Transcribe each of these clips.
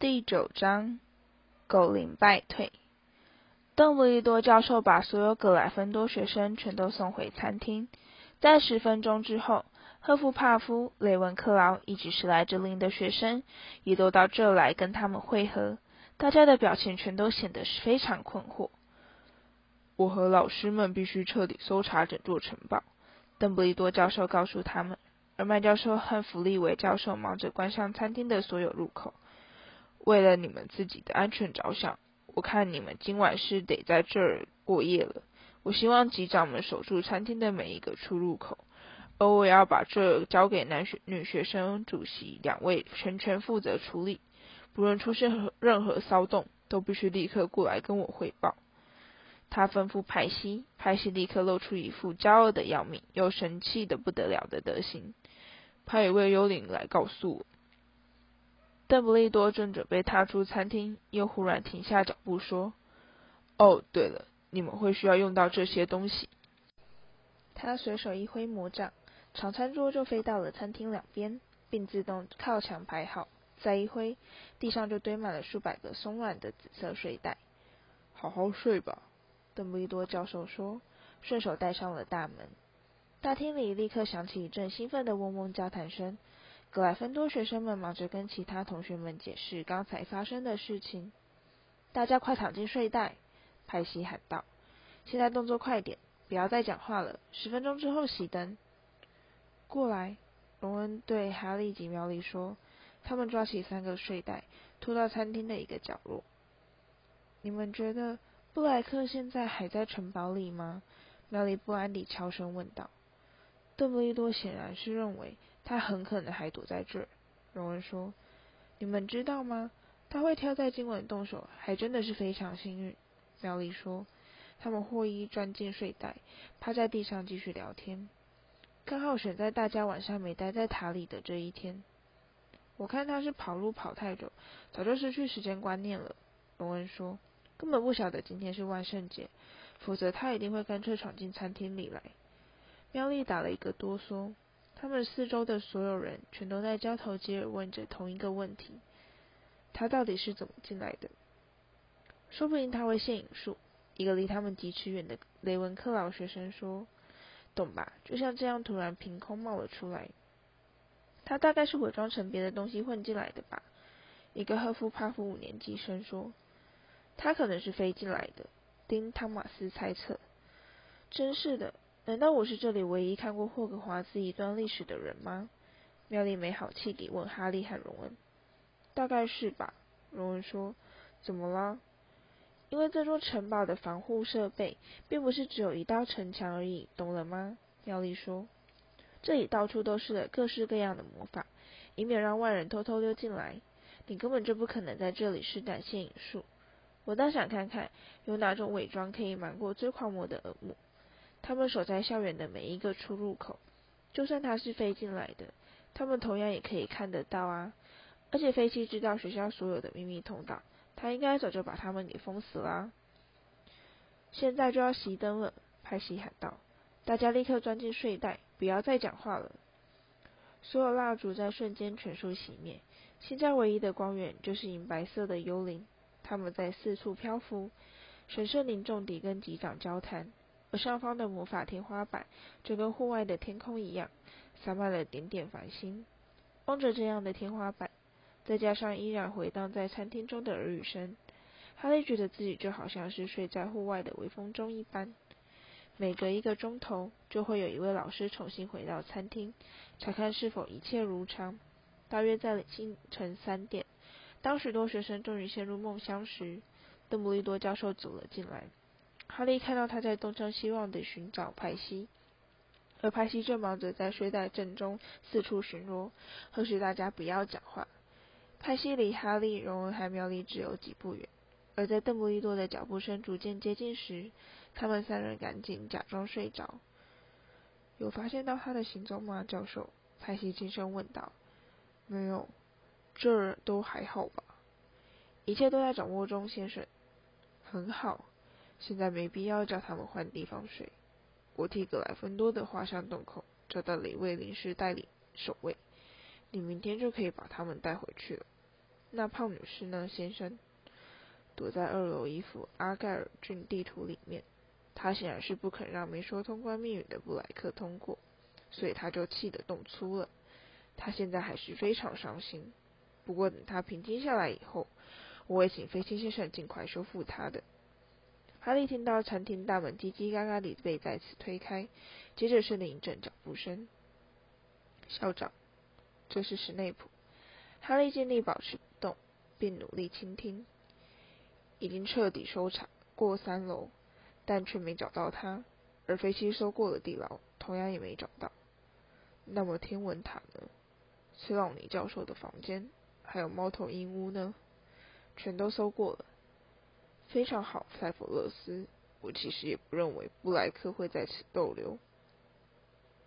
第九章，狗灵败退。邓布利多教授把所有格莱芬多学生全都送回餐厅。在十分钟之后，赫夫帕夫、雷文克劳以及史莱哲林的学生也都到这来跟他们会合。大家的表情全都显得是非常困惑。我和老师们必须彻底搜查整座城堡。邓布利多教授告诉他们，而麦教授和弗利维教授忙着关上餐厅的所有入口。为了你们自己的安全着想，我看你们今晚是得在这儿过夜了。我希望机长们守住餐厅的每一个出入口，而我要把这交给男学女学生主席两位全权负责处理。不论出现何任何骚动，都必须立刻过来跟我汇报。他吩咐派西，派西立刻露出一副骄傲的要命又神气的不得了的德行。派一位幽灵来告诉我。邓布利多正准备踏出餐厅，又忽然停下脚步说：“哦，对了，你们会需要用到这些东西。”他随手一挥魔杖，长餐桌就飞到了餐厅两边，并自动靠墙排好。再一挥，地上就堆满了数百个松软的紫色睡袋。好好睡吧，邓布利多教授说，顺手带上了大门。大厅里立刻响起一阵兴奋的嗡嗡交谈声。格莱芬多学生们忙着跟其他同学们解释刚才发生的事情。大家快躺进睡袋！派西喊道。现在动作快点，不要再讲话了。十分钟之后熄灯。过来，荣恩对哈利及苗丽说。他们抓起三个睡袋，拖到餐厅的一个角落。你们觉得布莱克现在还在城堡里吗？苗丽不安地悄声问道。邓布利多显然是认为。他很可能还躲在这儿，荣恩说：“你们知道吗？他会挑在今晚动手，还真的是非常幸运。”苗丽说：“他们获意钻进睡袋，趴在地上继续聊天，刚好选在大家晚上没待在塔里的这一天。我看他是跑路跑太久，早就失去时间观念了。”荣恩说：“根本不晓得今天是万圣节，否则他一定会干脆闯进餐厅里来。”苗丽打了一个哆嗦。他们四周的所有人全都在交头接耳问着同一个问题：他到底是怎么进来的？说不定他会现影术。一个离他们几尺远的雷文克劳学生说：“懂吧？就像这样突然凭空冒了出来。他大概是伪装成别的东西混进来的吧？”一个赫夫帕夫五年级生说：“他可能是飞进来的。”丁汤马斯猜测：“真是的。”难道我是这里唯一看过霍格华兹一段历史的人吗？妙丽没好气地问哈利和荣恩。大概是吧，荣恩说。怎么了？因为这座城堡的防护设备并不是只有一道城墙而已，懂了吗？妙丽说。这里到处都是各式各样的魔法，以免让外人偷偷溜进来。你根本就不可能在这里施展现影术。我倒想看看，有哪种伪装可以瞒过最狂魔的耳目。他们守在校园的每一个出入口，就算他是飞进来的，他们同样也可以看得到啊！而且飞机知道学校所有的秘密通道，他应该早就把他们给封死啦。现在就要熄灯了，派西喊道：“大家立刻钻进睡袋，不要再讲话了。”所有蜡烛在瞬间全数熄灭，现在唯一的光源就是银白色的幽灵，他们在四处漂浮，神圣凝重地跟机长交谈。而上方的魔法天花板就跟户外的天空一样，洒满了点点繁星。望着这样的天花板，再加上依然回荡在餐厅中的耳语声，哈利觉得自己就好像是睡在户外的微风中一般。每隔一个钟头，就会有一位老师重新回到餐厅，查看是否一切如常。大约在清晨三点，当许多学生终于陷入梦乡时，邓布利多教授走了进来。哈利看到他在东张西望地寻找派西，而派西正忙着在睡袋正中四处巡逻，呵斥大家不要讲话。派西离哈利、荣恩和妙丽只有几步远，而在邓布利多的脚步声逐渐接近时，他们三人赶紧假装睡着。有发现到他的行踪吗，教授？派西轻声问道。没有，这儿都还好吧？一切都在掌握中，先生。很好。现在没必要叫他们换地方睡。我替格莱芬多的画像洞口找到了一位临时代理守卫，你明天就可以把他们带回去了。那胖女士呢，先生？躲在二楼一幅阿盖尔郡地图里面。他显然是不肯让没说通关密语的布莱克通过，所以他就气得动粗了。他现在还是非常伤心。不过等他平静下来以后，我会请飞机先生尽快收复他的。哈利听到餐厅大门叽叽嘎嘎地被再次推开，接着是另一阵脚步声。校长，这是史内普。哈利尽力保持不动，并努力倾听。已经彻底搜查过三楼，但却没找到他；而飞机搜过了地牢，同样也没找到。那么天文塔呢？斯朗尼教授的房间，还有猫头鹰屋呢？全都搜过了。非常好，塞弗勒斯。我其实也不认为布莱克会在此逗留。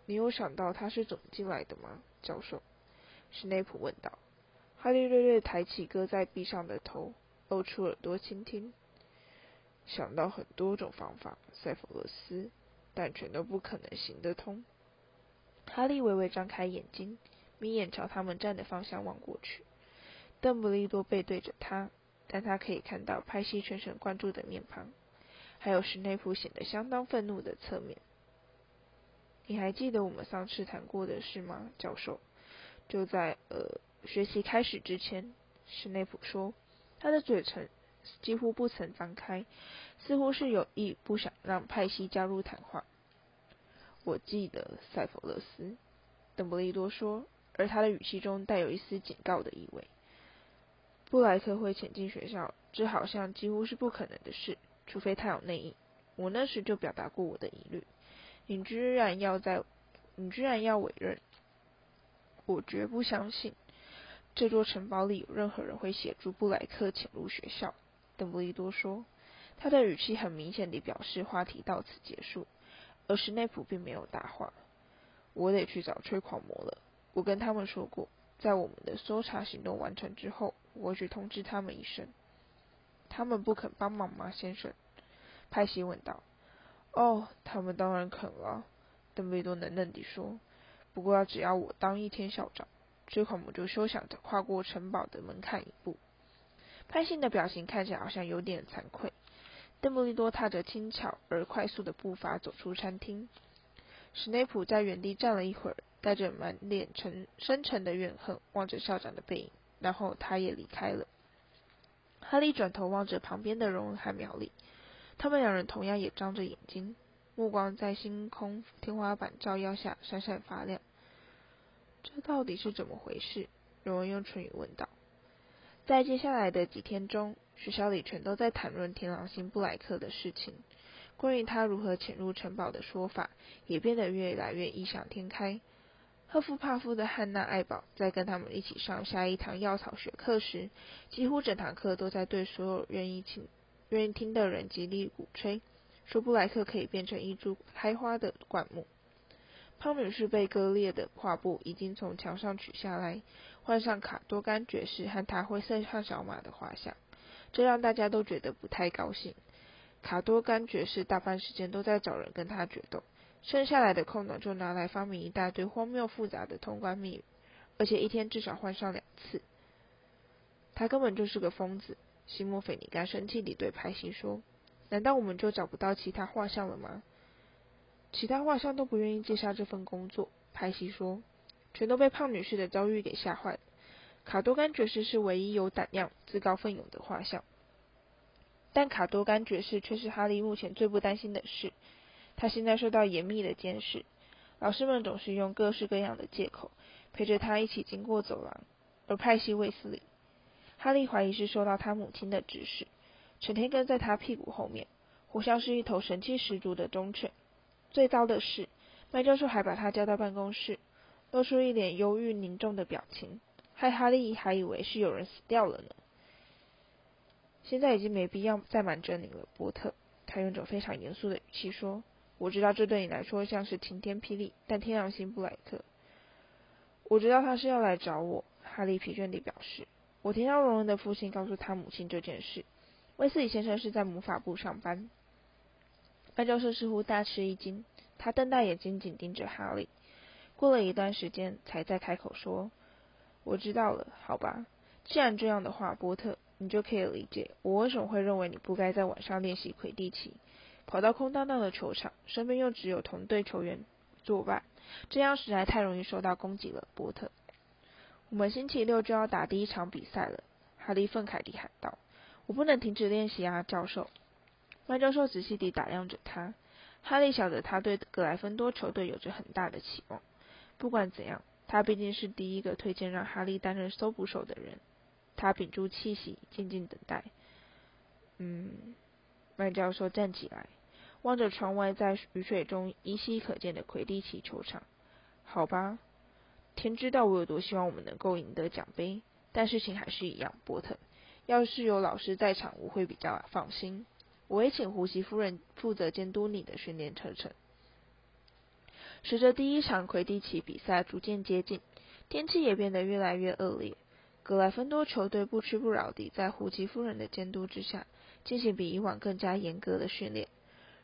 你有想到他是怎么进来的吗，教授？史内普问道。哈利略略抬起搁在壁上的头，露出耳朵倾听。想到很多种方法，塞弗勒斯，但全都不可能行得通。哈利微微张开眼睛，眯眼朝他们站的方向望过去。邓布利多背对着他，但他可以看到派西全神贯注的面庞，还有史内普显得相当愤怒的侧面。你还记得我们上次谈过的事吗，教授？就在呃。学习开始之前，史内普说，他的嘴唇几乎不曾张开，似乎是有意不想让派西加入谈话。我记得，塞弗勒斯，邓布利多说，而他的语气中带有一丝警告的意味。布莱克会潜进学校，这好像几乎是不可能的事，除非他有内应。我那时就表达过我的疑虑。你居然要在，你居然要委任，我绝不相信。这座城堡里有任何人会协助布莱克潜入学校？邓布利多说，他的语气很明显地表示话题到此结束。而史内普并没有答话。我得去找吹狂魔了。我跟他们说过，在我们的搜查行动完成之后，我会去通知他们一声。他们不肯帮忙吗，先生？派西问道。哦，他们当然肯了。邓布利多冷冷地说。不过只要我当一天校长。追狂魔就休想着跨过城堡的门槛一步。派信的表情看起来好像有点惭愧。邓布利多踏着轻巧而快速的步伐走出餐厅。史内普在原地站了一会儿，带着满脸沉深沉的怨恨望着校长的背影，然后他也离开了。哈利转头望着旁边的荣恩和苗里，他们两人同样也张着眼睛，目光在星空天花板照耀下闪闪发亮。这到底是怎么回事？荣恩用唇语问道。在接下来的几天中，学校里全都在谈论天狼星布莱克的事情。关于他如何潜入城堡的说法，也变得越来越异想天开。赫夫帕夫的汉娜·艾宝在跟他们一起上下一堂药草学课时，几乎整堂课都在对所有愿意听、愿意听的人极力鼓吹，说布莱克可以变成一株开花的灌木。汤女士被割裂的画布已经从墙上取下来，换上卡多甘爵士和他灰色汉小马的画像，这让大家都觉得不太高兴。卡多甘爵士大半时间都在找人跟他决斗，剩下来的空档就拿来发明一大堆荒谬复杂的通关密语，而且一天至少换上两次。他根本就是个疯子，西莫菲尼甘生气地对派西说：“难道我们就找不到其他画像了吗？”其他画像都不愿意接下这份工作，派西说，全都被胖女士的遭遇给吓坏了。卡多甘爵士是唯一有胆量、自告奋勇的画像，但卡多甘爵士却是哈利目前最不担心的事。他现在受到严密的监视，老师们总是用各式各样的借口陪着他一起经过走廊。而派西卫斯理，哈利怀疑是受到他母亲的指使，成天跟在他屁股后面，活像是一头神气十足的忠犬。最糟的是，麦教授还把他叫到办公室，露出一脸忧郁凝重的表情，害哈利还以为是有人死掉了呢。现在已经没必要再瞒着你了，波特。他用种非常严肃的语气说：“我知道这对你来说像是晴天霹雳，但天狼星布莱克，我知道他是要来找我。”哈利疲倦地表示：“我听到荣恩的父亲告诉他母亲这件事。威斯理先生是在魔法部上班。”麦教授似乎大吃一惊，他瞪大眼睛紧盯着哈利。过了一段时间，才再开口说：“我知道了，好吧。既然这样的话，波特，你就可以理解我为什么会认为你不该在晚上练习魁地奇，跑到空荡荡的球场，身边又只有同队球员作伴，这样实在太容易受到攻击了，波特。我们星期六就要打第一场比赛了，哈利愤慨地喊道。我不能停止练习啊，教授。麦教授仔细地打量着他。哈利晓得他对格莱芬多球队有着很大的期望。不管怎样，他毕竟是第一个推荐让哈利担任搜捕手的人。他屏住气息，静静等待。嗯，麦教授站起来，望着窗外在雨水中依稀可见的魁地奇球场。好吧，天知道我有多希望我们能够赢得奖杯，但事情还是一样，波特。要是有老师在场，我会比较放心。我会请胡奇夫人负责监督你的训练课程。随着第一场魁地奇比赛逐渐接近，天气也变得越来越恶劣。格莱芬多球队不屈不挠地在胡奇夫人的监督之下进行比以往更加严格的训练。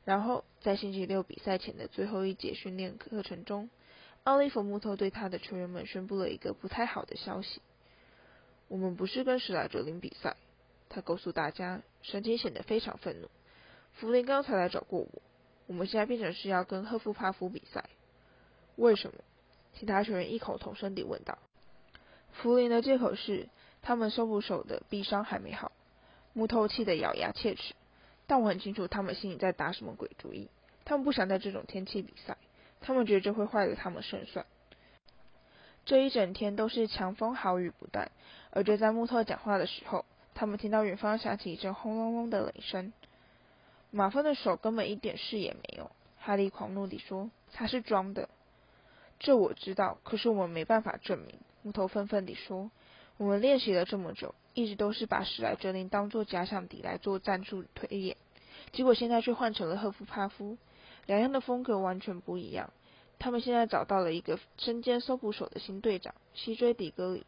然后，在星期六比赛前的最后一节训练课程中，奥利弗·木头对他的球员们宣布了一个不太好的消息：我们不是跟史莱哲林比赛。他告诉大家，神情显得非常愤怒。弗林刚才来找过我，我们现在变成是要跟赫夫帕夫比赛。为什么？其他球员异口同声地问道。弗林的借口是他们收捕手的臂伤还没好。木头气得咬牙切齿。但我很清楚他们心里在打什么鬼主意。他们不想在这种天气比赛，他们觉得这会坏了他们胜算。这一整天都是强风豪雨不断，而就在木头讲话的时候，他们听到远方响起一阵轰隆隆的雷声。马芬的手根本一点事也没有，哈利狂怒地说：“他是装的。”这我知道，可是我们没办法证明。木头愤愤地说：“我们练习了这么久，一直都是把史莱哲林当作假想敌来做战术推演，结果现在却换成了赫夫帕夫，两样的风格完全不一样。他们现在找到了一个身兼搜捕手的新队长——西追迪格里。”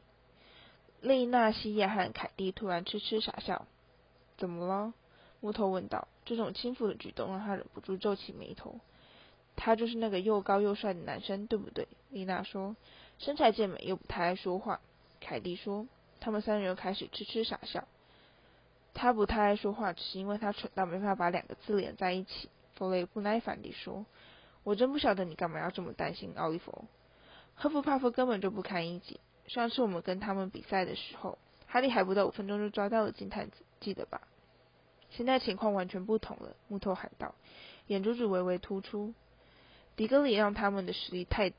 丽娜西亚和凯蒂突然痴痴傻笑。“怎么了？”木头问道。这种轻浮的举动让他忍不住皱起眉头。他就是那个又高又帅的男生，对不对？丽娜说。身材健美又不太爱说话。凯蒂说。他们三人又开始痴痴傻笑。他不太爱说话，只是因为他蠢到没法把两个字连在一起。弗雷不耐烦地说。我真不晓得你干嘛要这么担心，奥利弗。赫夫帕夫根本就不堪一击。上次我们跟他们比赛的时候，哈利还不到五分钟就抓到了金探子，记得吧？现在情况完全不同了，木头喊道，眼珠子微微突出。迪格里让他们的实力太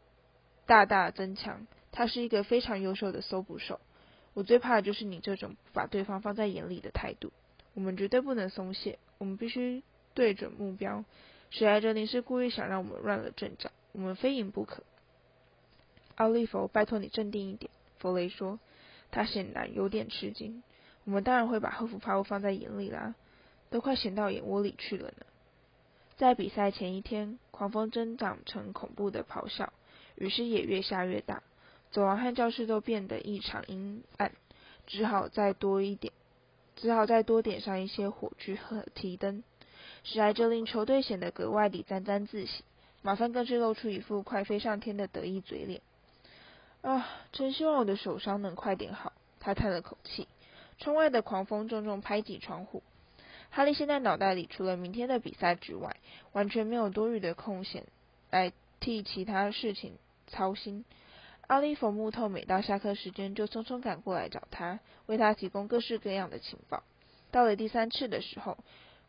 大大增强，他是一个非常优秀的搜捕手。我最怕的就是你这种不把对方放在眼里的态度。我们绝对不能松懈，我们必须对准目标。史莱哲林是故意想让我们乱了阵脚，我们非赢不可。奥利弗，拜托你镇定一点，弗雷说。他显然有点吃惊。我们当然会把赫夫帕夫放在眼里啦。都快咸到眼窝里去了呢。在比赛前一天，狂风增长成恐怖的咆哮，雨势也越下越大，走廊和教室都变得异常阴暗，只好再多一点，只好再多点上一些火炬和提灯，史莱哲林球队显得格外的沾沾自喜。马芬更是露出一副快飞上天的得意嘴脸。啊，真希望我的手伤能快点好。他叹了口气。窗外的狂风重重拍击窗户。哈利现在脑袋里除了明天的比赛之外，完全没有多余的空闲来替其他事情操心。奥利弗·木头每到下课时间就匆匆赶过来找他，为他提供各式各样的情报。到了第三次的时候，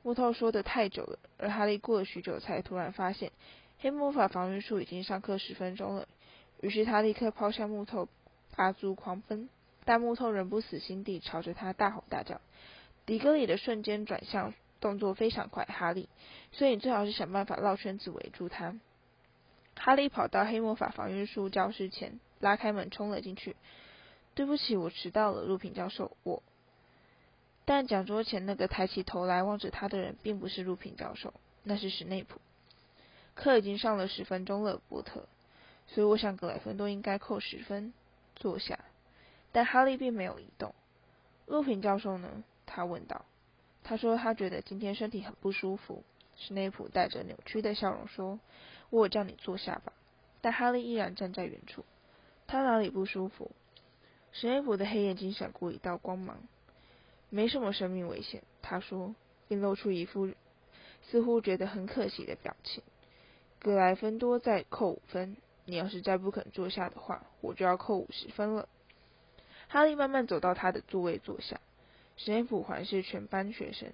木头说的太久了，而哈利过了许久才突然发现黑魔法防御术已经上课十分钟了。于是他立刻抛下木头，拔足狂奔，但木头仍不死心地朝着他大吼大叫。迪格里的瞬间转向动作非常快，哈利，所以你最好是想办法绕圈子围住他。哈利跑到黑魔法防御术教室前，拉开门冲了进去。对不起，我迟到了，陆平教授。我。但讲桌前那个抬起头来望着他的人，并不是陆平教授，那是史内普。课已经上了十分钟了，波特，所以我想格莱芬多应该扣十分。坐下。但哈利并没有移动。陆平教授呢？他问道：“他说他觉得今天身体很不舒服。”史内普带着扭曲的笑容说：“我叫你坐下吧。”但哈利依然站在原处。他哪里不舒服？史内普的黑眼睛闪过一道光芒。没什么生命危险，他说，并露出一副似乎觉得很可惜的表情。格莱芬多再扣五分，你要是再不肯坐下的话，我就要扣五十分了。哈利慢慢走到他的座位坐下。史内普环视全班学生。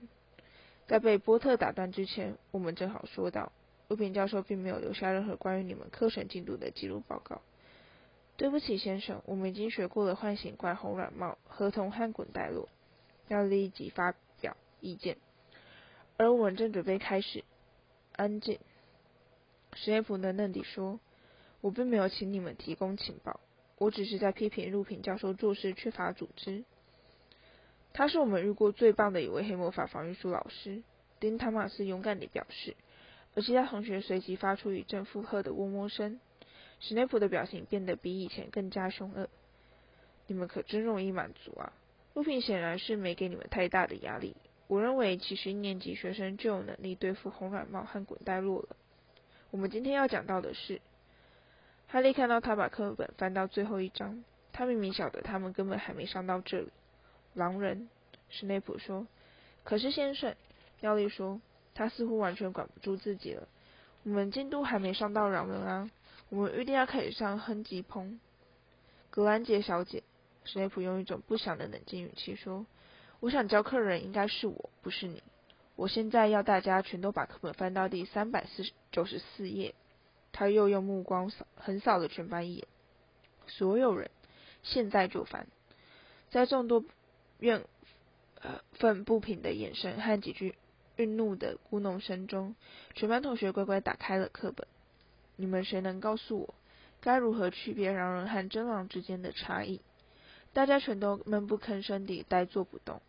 在被波特打断之前，我们正好说到，陆平教授并没有留下任何关于你们课程进度的记录报告。对不起，先生，我们已经学过了唤醒怪红软帽、合同和滚带落，要立即发表意见。而我们正准备开始。安静。史内普冷冷地说：“我并没有请你们提供情报，我只是在批评陆平教授做事缺乏组织。他是我们遇过最棒的一位黑魔法防御术老师。”丁·塔马斯勇敢地表示，其他同学随即发出一阵附和的嗡嗡声。史内普的表情变得比以前更加凶恶。你们可真容易满足啊！陆平显然是没给你们太大的压力。我认为其实一年级学生就有能力对付红软帽和滚带落了。我们今天要讲到的是，哈利看到他把课本翻到最后一章，他明明晓得他们根本还没上到这里。狼人，史内普说。可是先生，妙丽说，他似乎完全管不住自己了。我们进度还没上到狼人啊。我们预定要开始上亨吉蓬。格兰杰小姐，史内普用一种不祥的冷静语气说：“我想教课人应该是我，不是你。我现在要大家全都把课本翻到第三百四九十四页。”他又用目光扫横扫了全班一眼。所有人，现在就翻。在众多怨愤不平的眼神和几句愠怒的咕哝声中，全班同学乖乖打开了课本。你们谁能告诉我，该如何区别狼人和真狼之间的差异？大家全都闷不吭声地呆坐不动，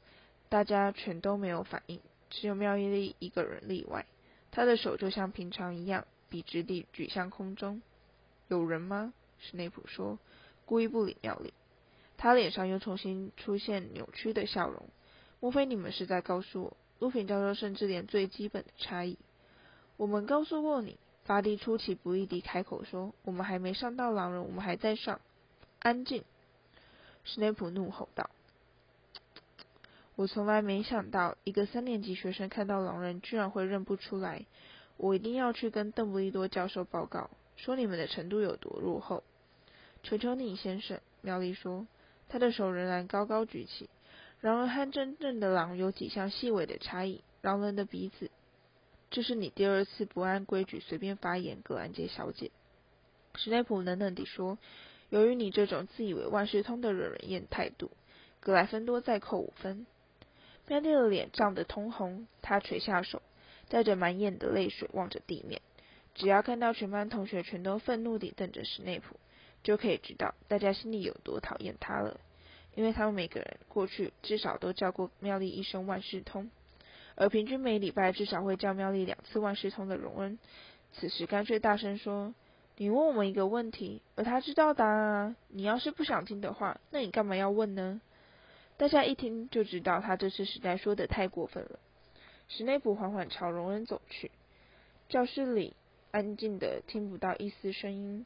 大家全都没有反应，只有妙伊利一个人例外。他的手就像平常一样，笔直地举向空中。有人吗？史内普说，故意不理妙丽。他脸上又重新出现扭曲的笑容。莫非你们是在告诉我，卢平教授甚至连最基本的差异？我们告诉过你。巴蒂出其不意地开口说：“我们还没上到狼人，我们还在上。”安静！史内普怒吼道：“我从来没想到，一个三年级学生看到狼人居然会认不出来。我一定要去跟邓布利多教授报告，说你们的程度有多落后。”求求你，先生，妙丽说，他的手仍然高高举起。然而和真正的狼有几项细微的差异。狼人的鼻子。这是你第二次不按规矩随便发言，格兰杰小姐。史内普冷冷地说：“由于你这种自以为万事通的惹人厌态度，格莱芬多再扣五分。”妙丽的脸涨得通红，他垂下手，带着满眼的泪水望着地面。只要看到全班同学全都愤怒地瞪着史内普，就可以知道大家心里有多讨厌他了，因为他们每个人过去至少都叫过妙丽一声万事通。而平均每礼拜至少会叫妙丽两次万事通的荣恩，此时干脆大声说：“你问我们一个问题，而他知道答案啊！你要是不想听的话，那你干嘛要问呢？”大家一听就知道他这次实在说的太过分了。史内普缓缓朝荣恩走去，教室里安静的听不到一丝声音。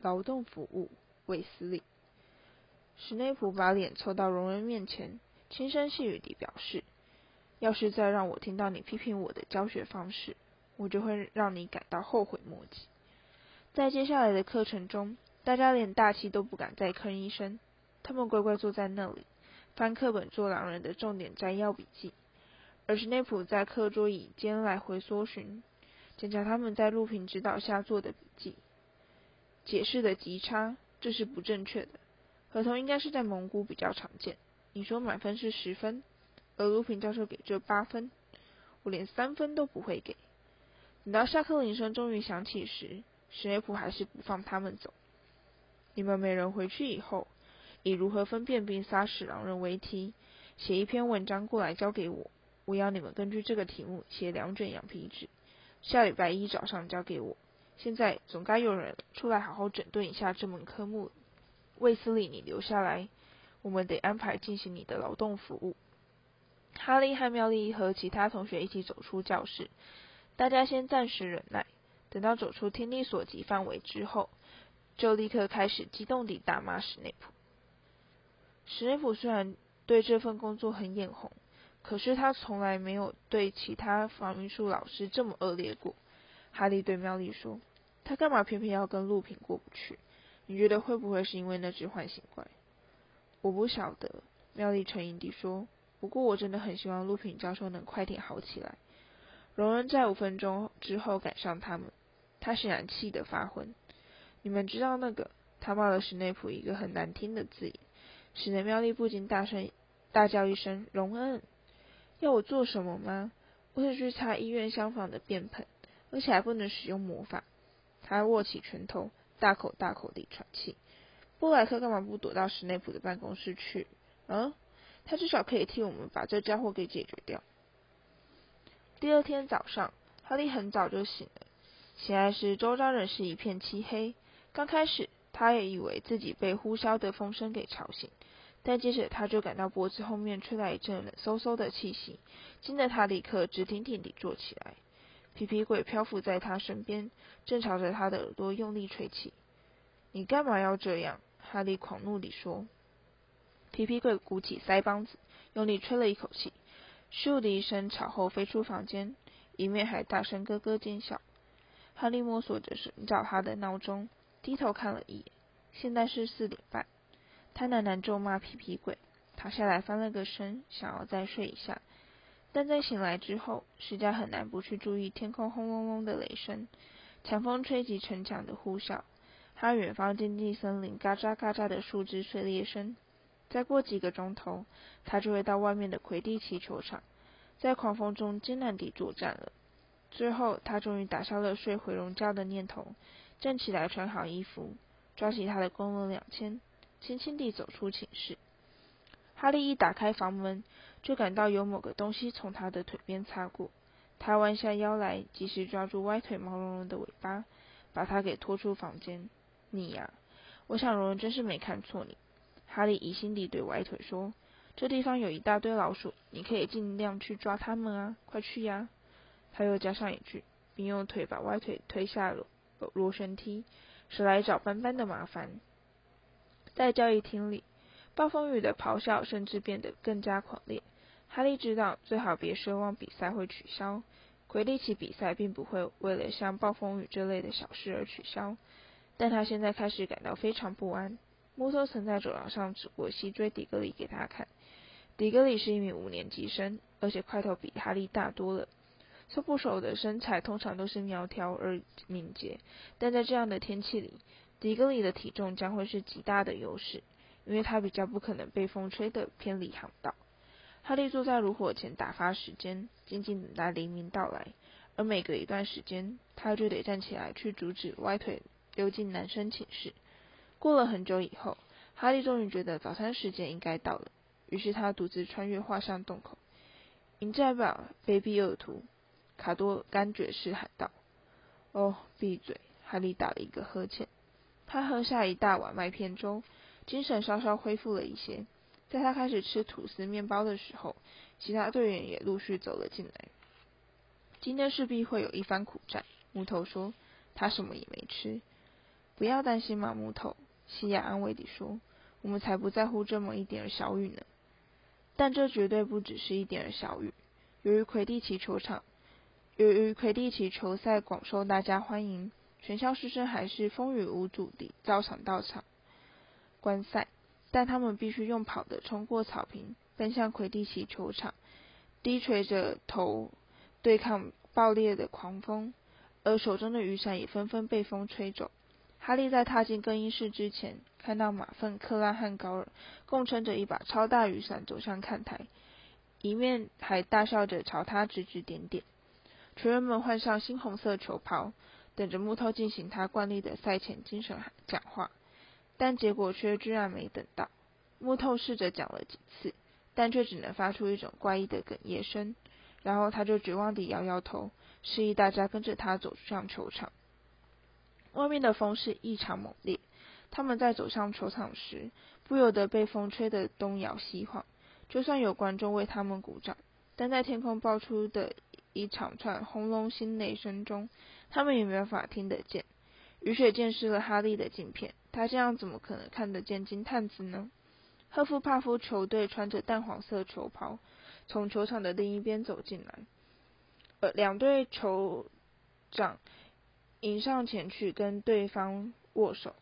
劳动服务，韦斯利。史内普把脸凑到荣恩面前，轻声细语地表示。要是再让我听到你批评我的教学方式，我就会让你感到后悔莫及。在接下来的课程中，大家连大气都不敢再吭一声，他们乖乖坐在那里，翻课本做狼人的重点摘要笔记。而史内普在课桌椅间来回搜寻，检查他们在录屏指导下做的笔记。解释的极差，这是不正确的。合同应该是在蒙古比较常见。你说满分是十分。而卢平教授给这八分，我连三分都不会给。等到下课铃声终于响起时，史内普还是不放他们走。你们每人回去以后，以如何分辨并杀死狼人为题，写一篇文章过来交给我。我要你们根据这个题目写两卷羊皮纸，下礼拜一早上交给我。现在总该有人出来好好整顿一下这门科目。卫斯理，你留下来，我们得安排进行你的劳动服务。哈利和妙丽和其他同学一起走出教室，大家先暂时忍耐，等到走出听力所及范围之后，就立刻开始激动地大骂史内普。史内普虽然对这份工作很眼红，可是他从来没有对其他防御术老师这么恶劣过。哈利对妙丽说：“他干嘛偏偏要跟陆平过不去？你觉得会不会是因为那只唤醒怪？”我不晓得，妙丽沉吟地说。不过我真的很希望陆平教授能快点好起来。荣恩在五分钟之后赶上他们，他显然气得发昏。你们知道那个？他骂了史内普一个很难听的字眼，使得妙丽不禁大声大叫一声：“荣恩，要我做什么吗？我是去擦医院厢房的便盆，而且还不能使用魔法。”他握起拳头，大口大口地喘气。布莱克干嘛不躲到史内普的办公室去？嗯？他至少可以替我们把这家伙给解决掉。第二天早上，哈利很早就醒了。醒来时，周遭仍是一片漆黑。刚开始，他也以为自己被呼啸的风声给吵醒，但接着他就感到脖子后面吹来一阵冷飕飕的气息，惊得他立刻直挺挺地坐起来。皮皮鬼漂浮在他身边，正朝着他的耳朵用力吹气。“你干嘛要这样？”哈利狂怒地说。皮皮鬼鼓起腮帮子，用力吹了一口气，咻的一声，朝后飞出房间，一面还大声咯咯尖叫。哈利摸索着寻找他的闹钟，低头看了一眼，现在是四点半。他喃喃咒骂皮皮鬼，躺下来翻了个身，想要再睡一下，但在醒来之后，实在很难不去注意天空轰隆隆的雷声，强风吹击城墙的呼啸，还有远方荆棘森林嘎喳嘎喳的树枝碎裂声。再过几个钟头，他就会到外面的魁地奇球场，在狂风中艰难地作战了。最后，他终于打消了睡回笼觉的念头，站起来，穿好衣服，抓起他的功能两千，轻轻地走出寝室。哈利一打开房门，就感到有某个东西从他的腿边擦过。他弯下腰来，及时抓住歪腿毛茸茸的尾巴，把他给拖出房间。你呀，我想荣恩真是没看错你。哈利疑心地对歪腿说：“这地方有一大堆老鼠，你可以尽量去抓它们啊！快去呀！”他又加上一句，并用腿把歪腿推下了螺旋梯，是来找斑斑的麻烦。在交易厅里，暴风雨的咆哮甚至变得更加狂烈。哈利知道，最好别奢望比赛会取消。魁地奇比赛并不会为了像暴风雨这类的小事而取消，但他现在开始感到非常不安。摩托曾在走廊上指过西追迪格里给他看。迪格里是一名五年级生，而且块头比哈利大多了。搜捕手的身材通常都是苗条而敏捷，但在这样的天气里，迪格里的体重将会是极大的优势，因为他比较不可能被风吹得偏离航道。哈利坐在炉火前打发时间，静静等待黎明到来。而每隔一段时间，他就得站起来去阻止歪腿溜进男生寝室。过了很久以后，哈利终于觉得早餐时间应该到了，于是他独自穿越画上洞口，迎战吧，卑鄙恶徒！卡多甘爵士喊道。哦，闭嘴！哈利打了一个呵欠。他喝下一大碗麦片粥，精神稍稍恢复了一些。在他开始吃吐司面包的时候，其他队员也陆续走了进来。今天势必会有一番苦战，木头说。他什么也没吃。不要担心嘛，木头。西亚安慰地说：“我们才不在乎这么一点小雨呢。但这绝对不只是一点小雨。由于魁地奇球场，由于魁地奇球赛广受大家欢迎，全校师生还是风雨无阻地照常到场观赛。但他们必须用跑的冲过草坪，奔向魁地奇球场，低垂着头对抗暴烈的狂风，而手中的雨伞也纷纷被风吹走。”哈利在踏进更衣室之前，看到马粪、克拉和高尔共撑着一把超大雨伞走向看台，一面还大笑着朝他指指点点。球员们换上猩红色球袍，等着木头进行他惯例的赛前精神讲话，但结果却居然没等到。木头试着讲了几次，但却只能发出一种怪异的哽咽声，然后他就绝望地摇摇头，示意大家跟着他走上球场。外面的风是异常猛烈，他们在走上球场时，不由得被风吹得东摇西晃。就算有观众为他们鼓掌，但在天空爆出的一长串轰隆心雷声中，他们也没办法听得见。雨水溅湿了哈利的镜片，他这样怎么可能看得见金探子呢？赫夫帕夫球队穿着淡黄色球袍，从球场的另一边走进来，呃，两队酋长迎上前去跟对方握手。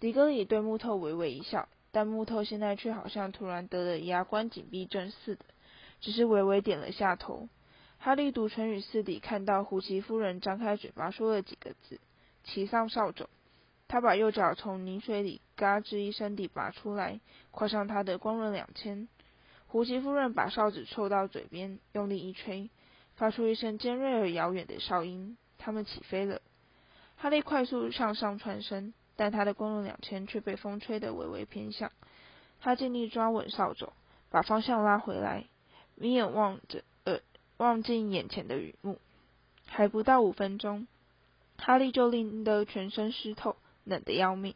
迪格里对木头微微一笑，但木头现在却好像突然得了牙关紧闭症似的，只是微微点了下头。哈利独唇与四底看到胡奇夫人张开嘴巴说了几个字：“骑上扫帚。”他把右脚从泥水里嘎吱一声地拔出来，跨上他的光轮两千。胡奇夫人把哨子凑到嘴边，用力一吹，发出一声尖锐而遥远的哨音。他们起飞了。哈利快速向上窜升，但他的光轮两千却被风吹得微微偏向。他尽力抓稳扫帚，把方向拉回来，眯眼望着呃。望进眼前的雨幕，还不到五分钟，哈利就淋得全身湿透，冷得要命。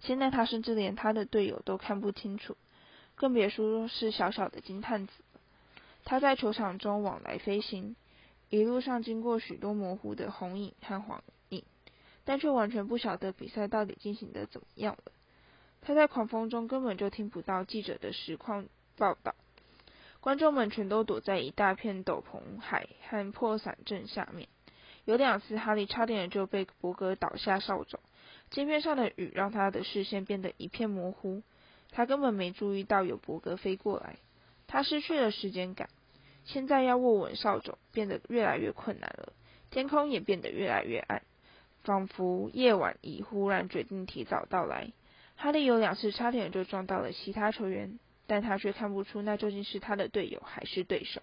现在他甚至连他的队友都看不清楚，更别说是小小的金探子。他在球场中往来飞行，一路上经过许多模糊的红影和黄影，但却完全不晓得比赛到底进行的怎么样了。他在狂风中根本就听不到记者的实况报道。观众们全都躲在一大片斗篷海和破伞阵下面。有两次，哈利差点就被伯格倒下扫帚。镜片上的雨让他的视线变得一片模糊，他根本没注意到有伯格飞过来。他失去了时间感。现在要握稳扫帚变得越来越困难了。天空也变得越来越暗，仿佛夜晚已忽然决定提早到来。哈利有两次差点就撞到了其他球员。但他却看不出那究竟是他的队友还是对手。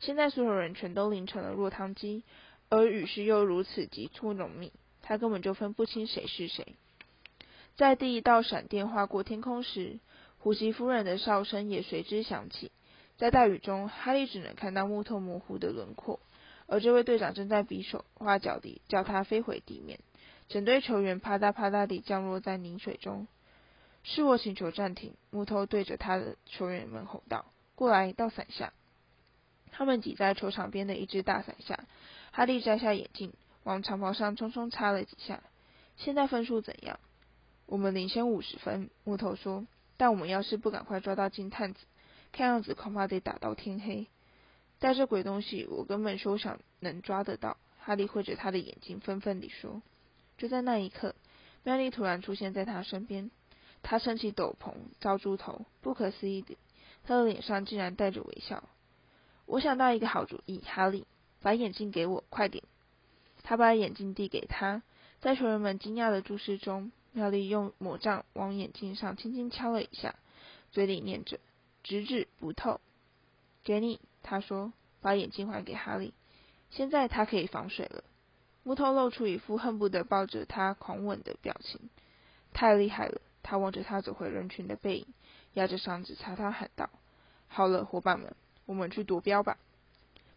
现在所有人全都淋成了落汤鸡，而雨势又如此急促浓密，他根本就分不清谁是谁。在第一道闪电划过天空时，胡奇夫人的哨声也随之响起。在大雨中，哈利只能看到木头模糊的轮廓，而这位队长正在比手画脚地叫他飞回地面。整队球员啪嗒啪嗒地降落在泥水中。是我请求暂停。木头对着他的球员们吼道：“过来，到伞下。”他们挤在球场边的一只大伞下。哈利摘下眼镜，往长袍上匆匆擦了几下。现在分数怎样？我们领先五十分。木头说：“但我们要是不赶快抓到金探子，看样子恐怕得打到天黑。带这鬼东西，我根本休想能抓得到。”哈利挥着他的眼睛，愤愤地说。就在那一刻，妙丽突然出现在他身边。他撑起斗篷，罩住头，不可思议的，他的脸上竟然带着微笑。我想到一个好主意，哈利，把眼镜给我，快点！他把眼镜递给他，在球员们惊讶的注视中，妙丽用魔杖往眼镜上轻轻敲了一下，嘴里念着：“直指不透。”给你，他说，把眼镜还给哈利。现在他可以防水了。木头露出一副恨不得抱着他狂吻的表情。太厉害了！他望着他走回人群的背影，压着嗓子朝他喊道：“好了，伙伴们，我们去夺标吧！”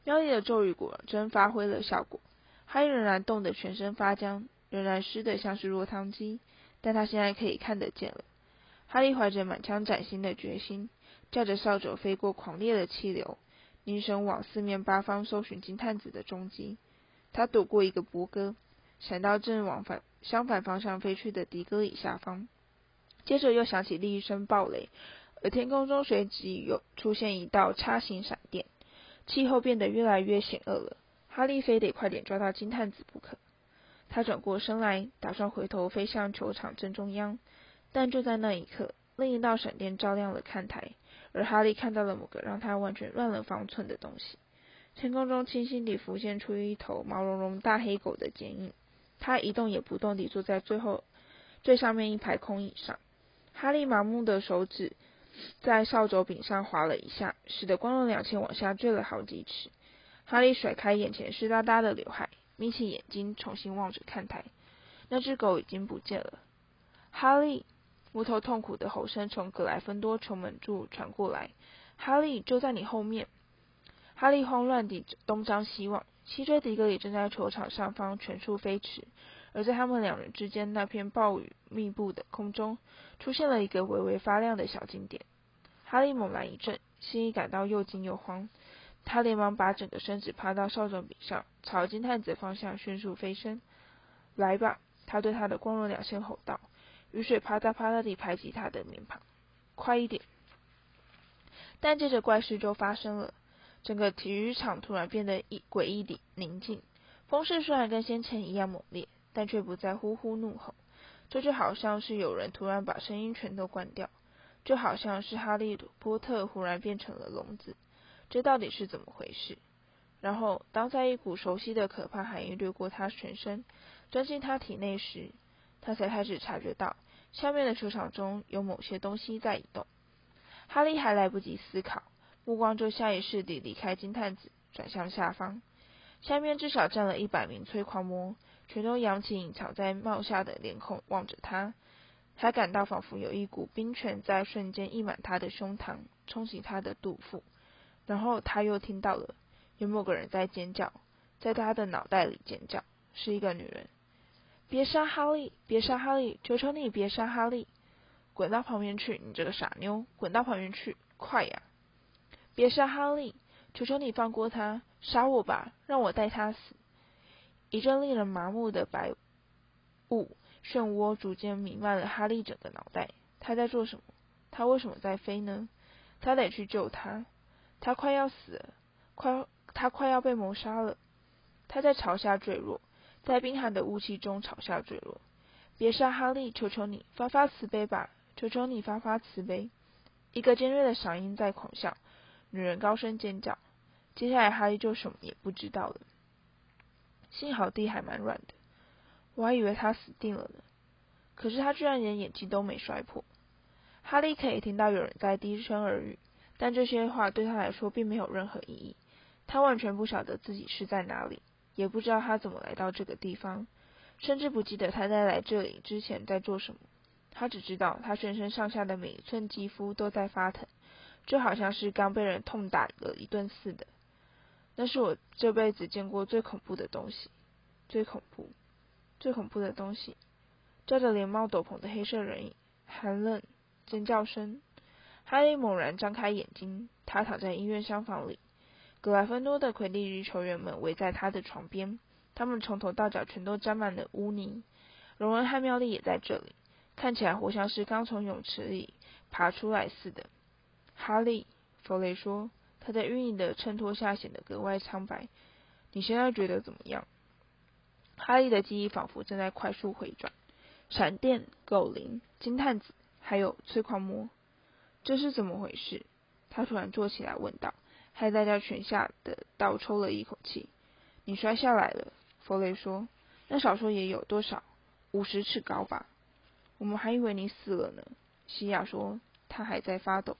妙丽的咒语果真发挥了效果，哈利仍然冻得全身发僵，仍然湿得像是落汤鸡，但他现在可以看得见了。哈利怀着满腔崭新的决心，驾着扫帚飞过狂烈的气流，凝神往四面八方搜寻金探子的踪迹。他躲过一个伯哥，闪到正往反相反方向飞去的迪格里下方。接着又响起另一声暴雷，而天空中随即又出现一道叉形闪电，气候变得越来越险恶了。哈利非得快点抓到金探子不可。他转过身来，打算回头飞向球场正中央，但就在那一刻，另一道闪电照亮了看台，而哈利看到了某个让他完全乱了方寸的东西。天空中清晰地浮现出一头毛茸茸大黑狗的剪影，它一动也不动地坐在最后最上面一排空椅上。哈利麻木的手指在扫帚柄上划了一下，使得光轮两千往下坠了好几尺。哈利甩开眼前湿哒哒的刘海，眯起眼睛重新望着看台。那只狗已经不见了。哈利，木头痛苦的吼声从格莱芬多球门柱传过来。哈利就在你后面。哈利慌乱地东张西望，西追迪格里正在球场上方全速飞驰。而在他们两人之间那片暴雨密布的空中，出现了一个微微发亮的小金点。哈利猛然一震，心里感到又惊又慌。他连忙把整个身子趴到扫帚柄上，朝金探子方向迅速飞升。来吧，他对他的光荣两线吼道：“雨水啪嗒啪嗒地拍击他的面庞，快一点！”但接着怪事就发生了，整个体育场突然变得一诡异的宁静。风势虽然跟先前一样猛烈，但却不再呼呼怒吼。这就好像是有人突然把声音全都关掉，就好像是哈利波特忽然变成了聋子。这到底是怎么回事？然后，当在一股熟悉的可怕寒意掠过他全身，钻进他体内时，他才开始察觉到下面的球场中有某些东西在移动。哈利还来不及思考，目光就下意识地离开金探子，转向下方。下面至少站了一百名催狂魔，全都扬起隐藏在帽下的脸孔望着他。他感到仿佛有一股冰泉在瞬间溢满他的胸膛，冲洗他的肚腹。然后他又听到了有某个人在尖叫，在他的脑袋里尖叫，是一个女人。别杀哈利！别杀哈利！求求你别杀哈利！滚到旁边去，你这个傻妞！滚到旁边去，快呀！别杀哈利！求求你放过他！杀我吧，让我带他死！一阵令人麻木的白雾漩涡逐渐弥漫了哈利整个脑袋。他在做什么？他为什么在飞呢？他得去救他！他快要死了，快，他快要被谋杀了。他在朝下坠落，在冰寒的雾气中朝下坠落。别杀哈利，求求你发发慈悲吧，求求你发发慈悲！一个尖锐的嗓音在狂笑，女人高声尖叫。接下来哈利就什么也不知道了。幸好地还蛮软的，我还以为他死定了呢。可是他居然连眼睛都没摔破。哈利可以听到有人在低声耳语。但这些话对他来说并没有任何意义。他完全不晓得自己是在哪里，也不知道他怎么来到这个地方，甚至不记得他在来这里之前在做什么。他只知道他全身上下的每一寸肌肤都在发疼，就好像是刚被人痛打了一顿似的。那是我这辈子见过最恐怖的东西，最恐怖、最恐怖的东西。罩着连帽斗篷的黑色人影，寒冷，尖叫声。哈利猛然张开眼睛，他躺在医院厢房里。格莱芬多的魁地奇球员们围在他的床边，他们从头到脚全都沾满了污泥。荣恩和妙丽也在这里，看起来活像是刚从泳池里爬出来似的。哈利，弗雷说，他在晕眩的衬托下显得格外苍白。你现在觉得怎么样？哈利的记忆仿佛正在快速回转。闪电、狗灵、金探子，还有催狂魔。这是怎么回事？他突然坐起来问道，害大家全吓得倒抽了一口气。你摔下来了，弗雷说。那少说也有多少？五十尺高吧。我们还以为你死了呢。西亚说，他还在发抖。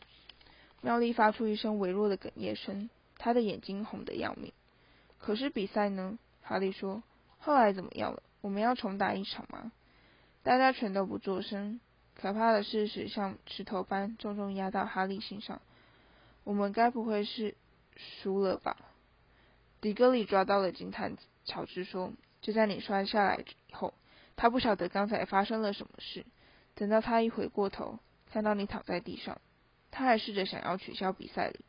妙丽发出一声微弱的哽咽声，她的眼睛红得要命。可是比赛呢？哈利说。后来怎么样了？我们要重打一场吗？大家全都不作声。可怕的事实像石头般重重压到哈利心上。我们该不会是输了吧？迪格里抓到了金探子，乔治说：“就在你摔下来以后，他不晓得刚才发生了什么事。等到他一回过头，看到你躺在地上，他还试着想要取消比赛里。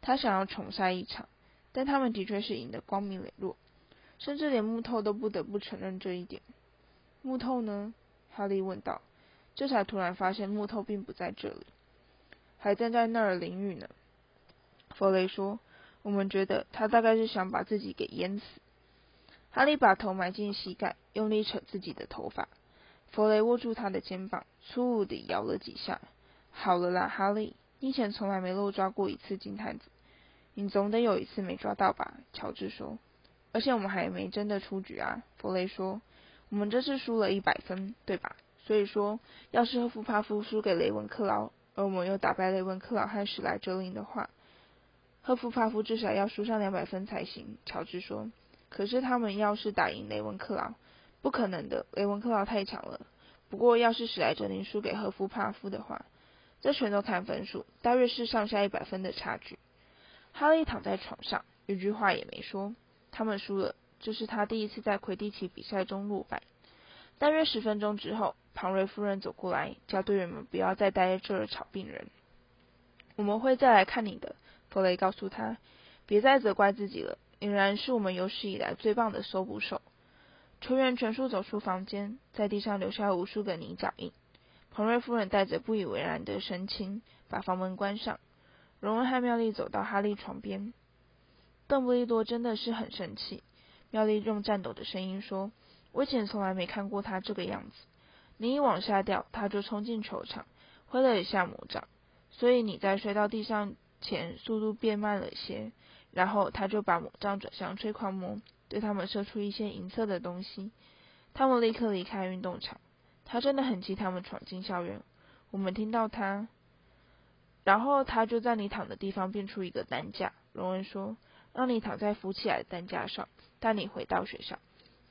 他想要重赛一场，但他们的确是赢得光明磊落，甚至连木头都不得不承认这一点。木头呢？”哈利问道。这才突然发现木头并不在这里，还站在那儿淋雨呢。弗雷说：“我们觉得他大概是想把自己给淹死。”哈利把头埋进膝盖，用力扯自己的头发。弗雷握住他的肩膀，粗鲁地摇了几下。“好了啦，哈利，你以前从来没漏抓过一次金探子，你总得有一次没抓到吧？”乔治说。“而且我们还没真的出局啊。”弗雷说。“我们这次输了一百分，对吧？”所以说，要是赫夫帕夫输给雷文克劳，而我们又打败雷文克劳和史莱哲林的话，赫夫帕夫至少要输上两百分才行。乔治说。可是他们要是打赢雷文克劳，不可能的，雷文克劳太强了。不过要是史莱哲林输给赫夫帕夫的话，这全都看分数，大约是上下一百分的差距。哈利躺在床上，一句话也没说。他们输了，这是他第一次在魁地奇比赛中落败。大约十分钟之后，庞瑞夫人走过来，叫队员们不要再待在这儿吵病人。我们会再来看你的，弗雷告诉他。别再责怪自己了，仍然是我们有史以来最棒的搜捕手。球员全数走出房间，在地上留下无数个泥脚印。彭瑞夫人带着不以为然的神情，把房门关上。荣恩和妙丽走到哈利床边。邓布利多真的是很生气。妙丽用颤抖的声音说：“我以前从来没看过他这个样子。你一往下掉，他就冲进球场，挥了一下魔杖。所以你在摔到地上前，速度变慢了些。然后他就把魔杖转向吹狂魔，对他们射出一些银色的东西。他们立刻离开运动场。他真的很气他们闯进校园。我们听到他。”然后他就在你躺的地方变出一个担架，荣恩说：“让你躺在浮起来的担架上，带你回到学校。”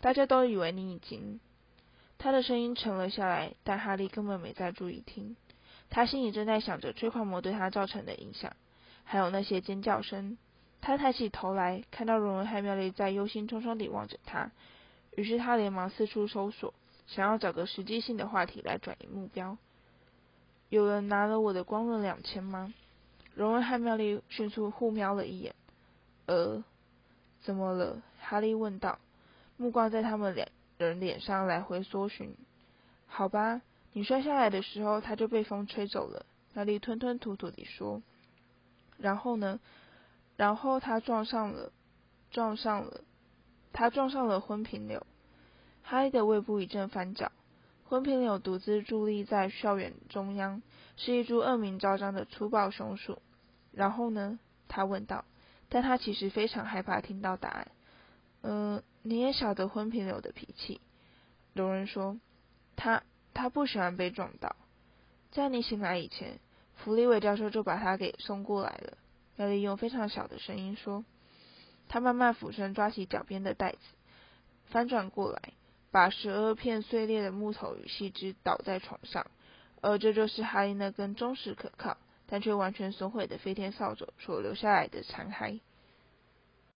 大家都以为你已经……他的声音沉了下来，但哈利根本没在注意听。他心里正在想着吹狂魔对他造成的影响，还有那些尖叫声。他抬起头来，看到荣恩和妙丽在忧心忡忡地望着他，于是他连忙四处搜索，想要找个实际性的话题来转移目标。有人拿了我的光轮两千吗？荣恩和妙丽迅速互瞄了一眼。呃，怎么了？哈利问道，目光在他们两人脸上来回搜寻。好吧，你摔下来的时候，他就被风吹走了。妙丽吞吞吐吐地说。然后呢？然后他撞上了，撞上了，他撞上了昏平柳。哈利的胃部一阵翻搅。昏平柳独自伫立在校园中央，是一株恶名昭彰的粗暴松鼠。然后呢？他问道。但他其实非常害怕听到答案。嗯，你也晓得昏平柳的脾气。有人说，他他不喜欢被撞到。在你醒来以前，弗利韦教授就把他给送过来了。妙丽用非常小的声音说。他慢慢俯身抓起脚边的袋子，翻转过来。把十二片碎裂的木头与细枝倒在床上，而这就是哈利那根忠实可靠但却完全损毁的飞天扫帚所留下来的残骸。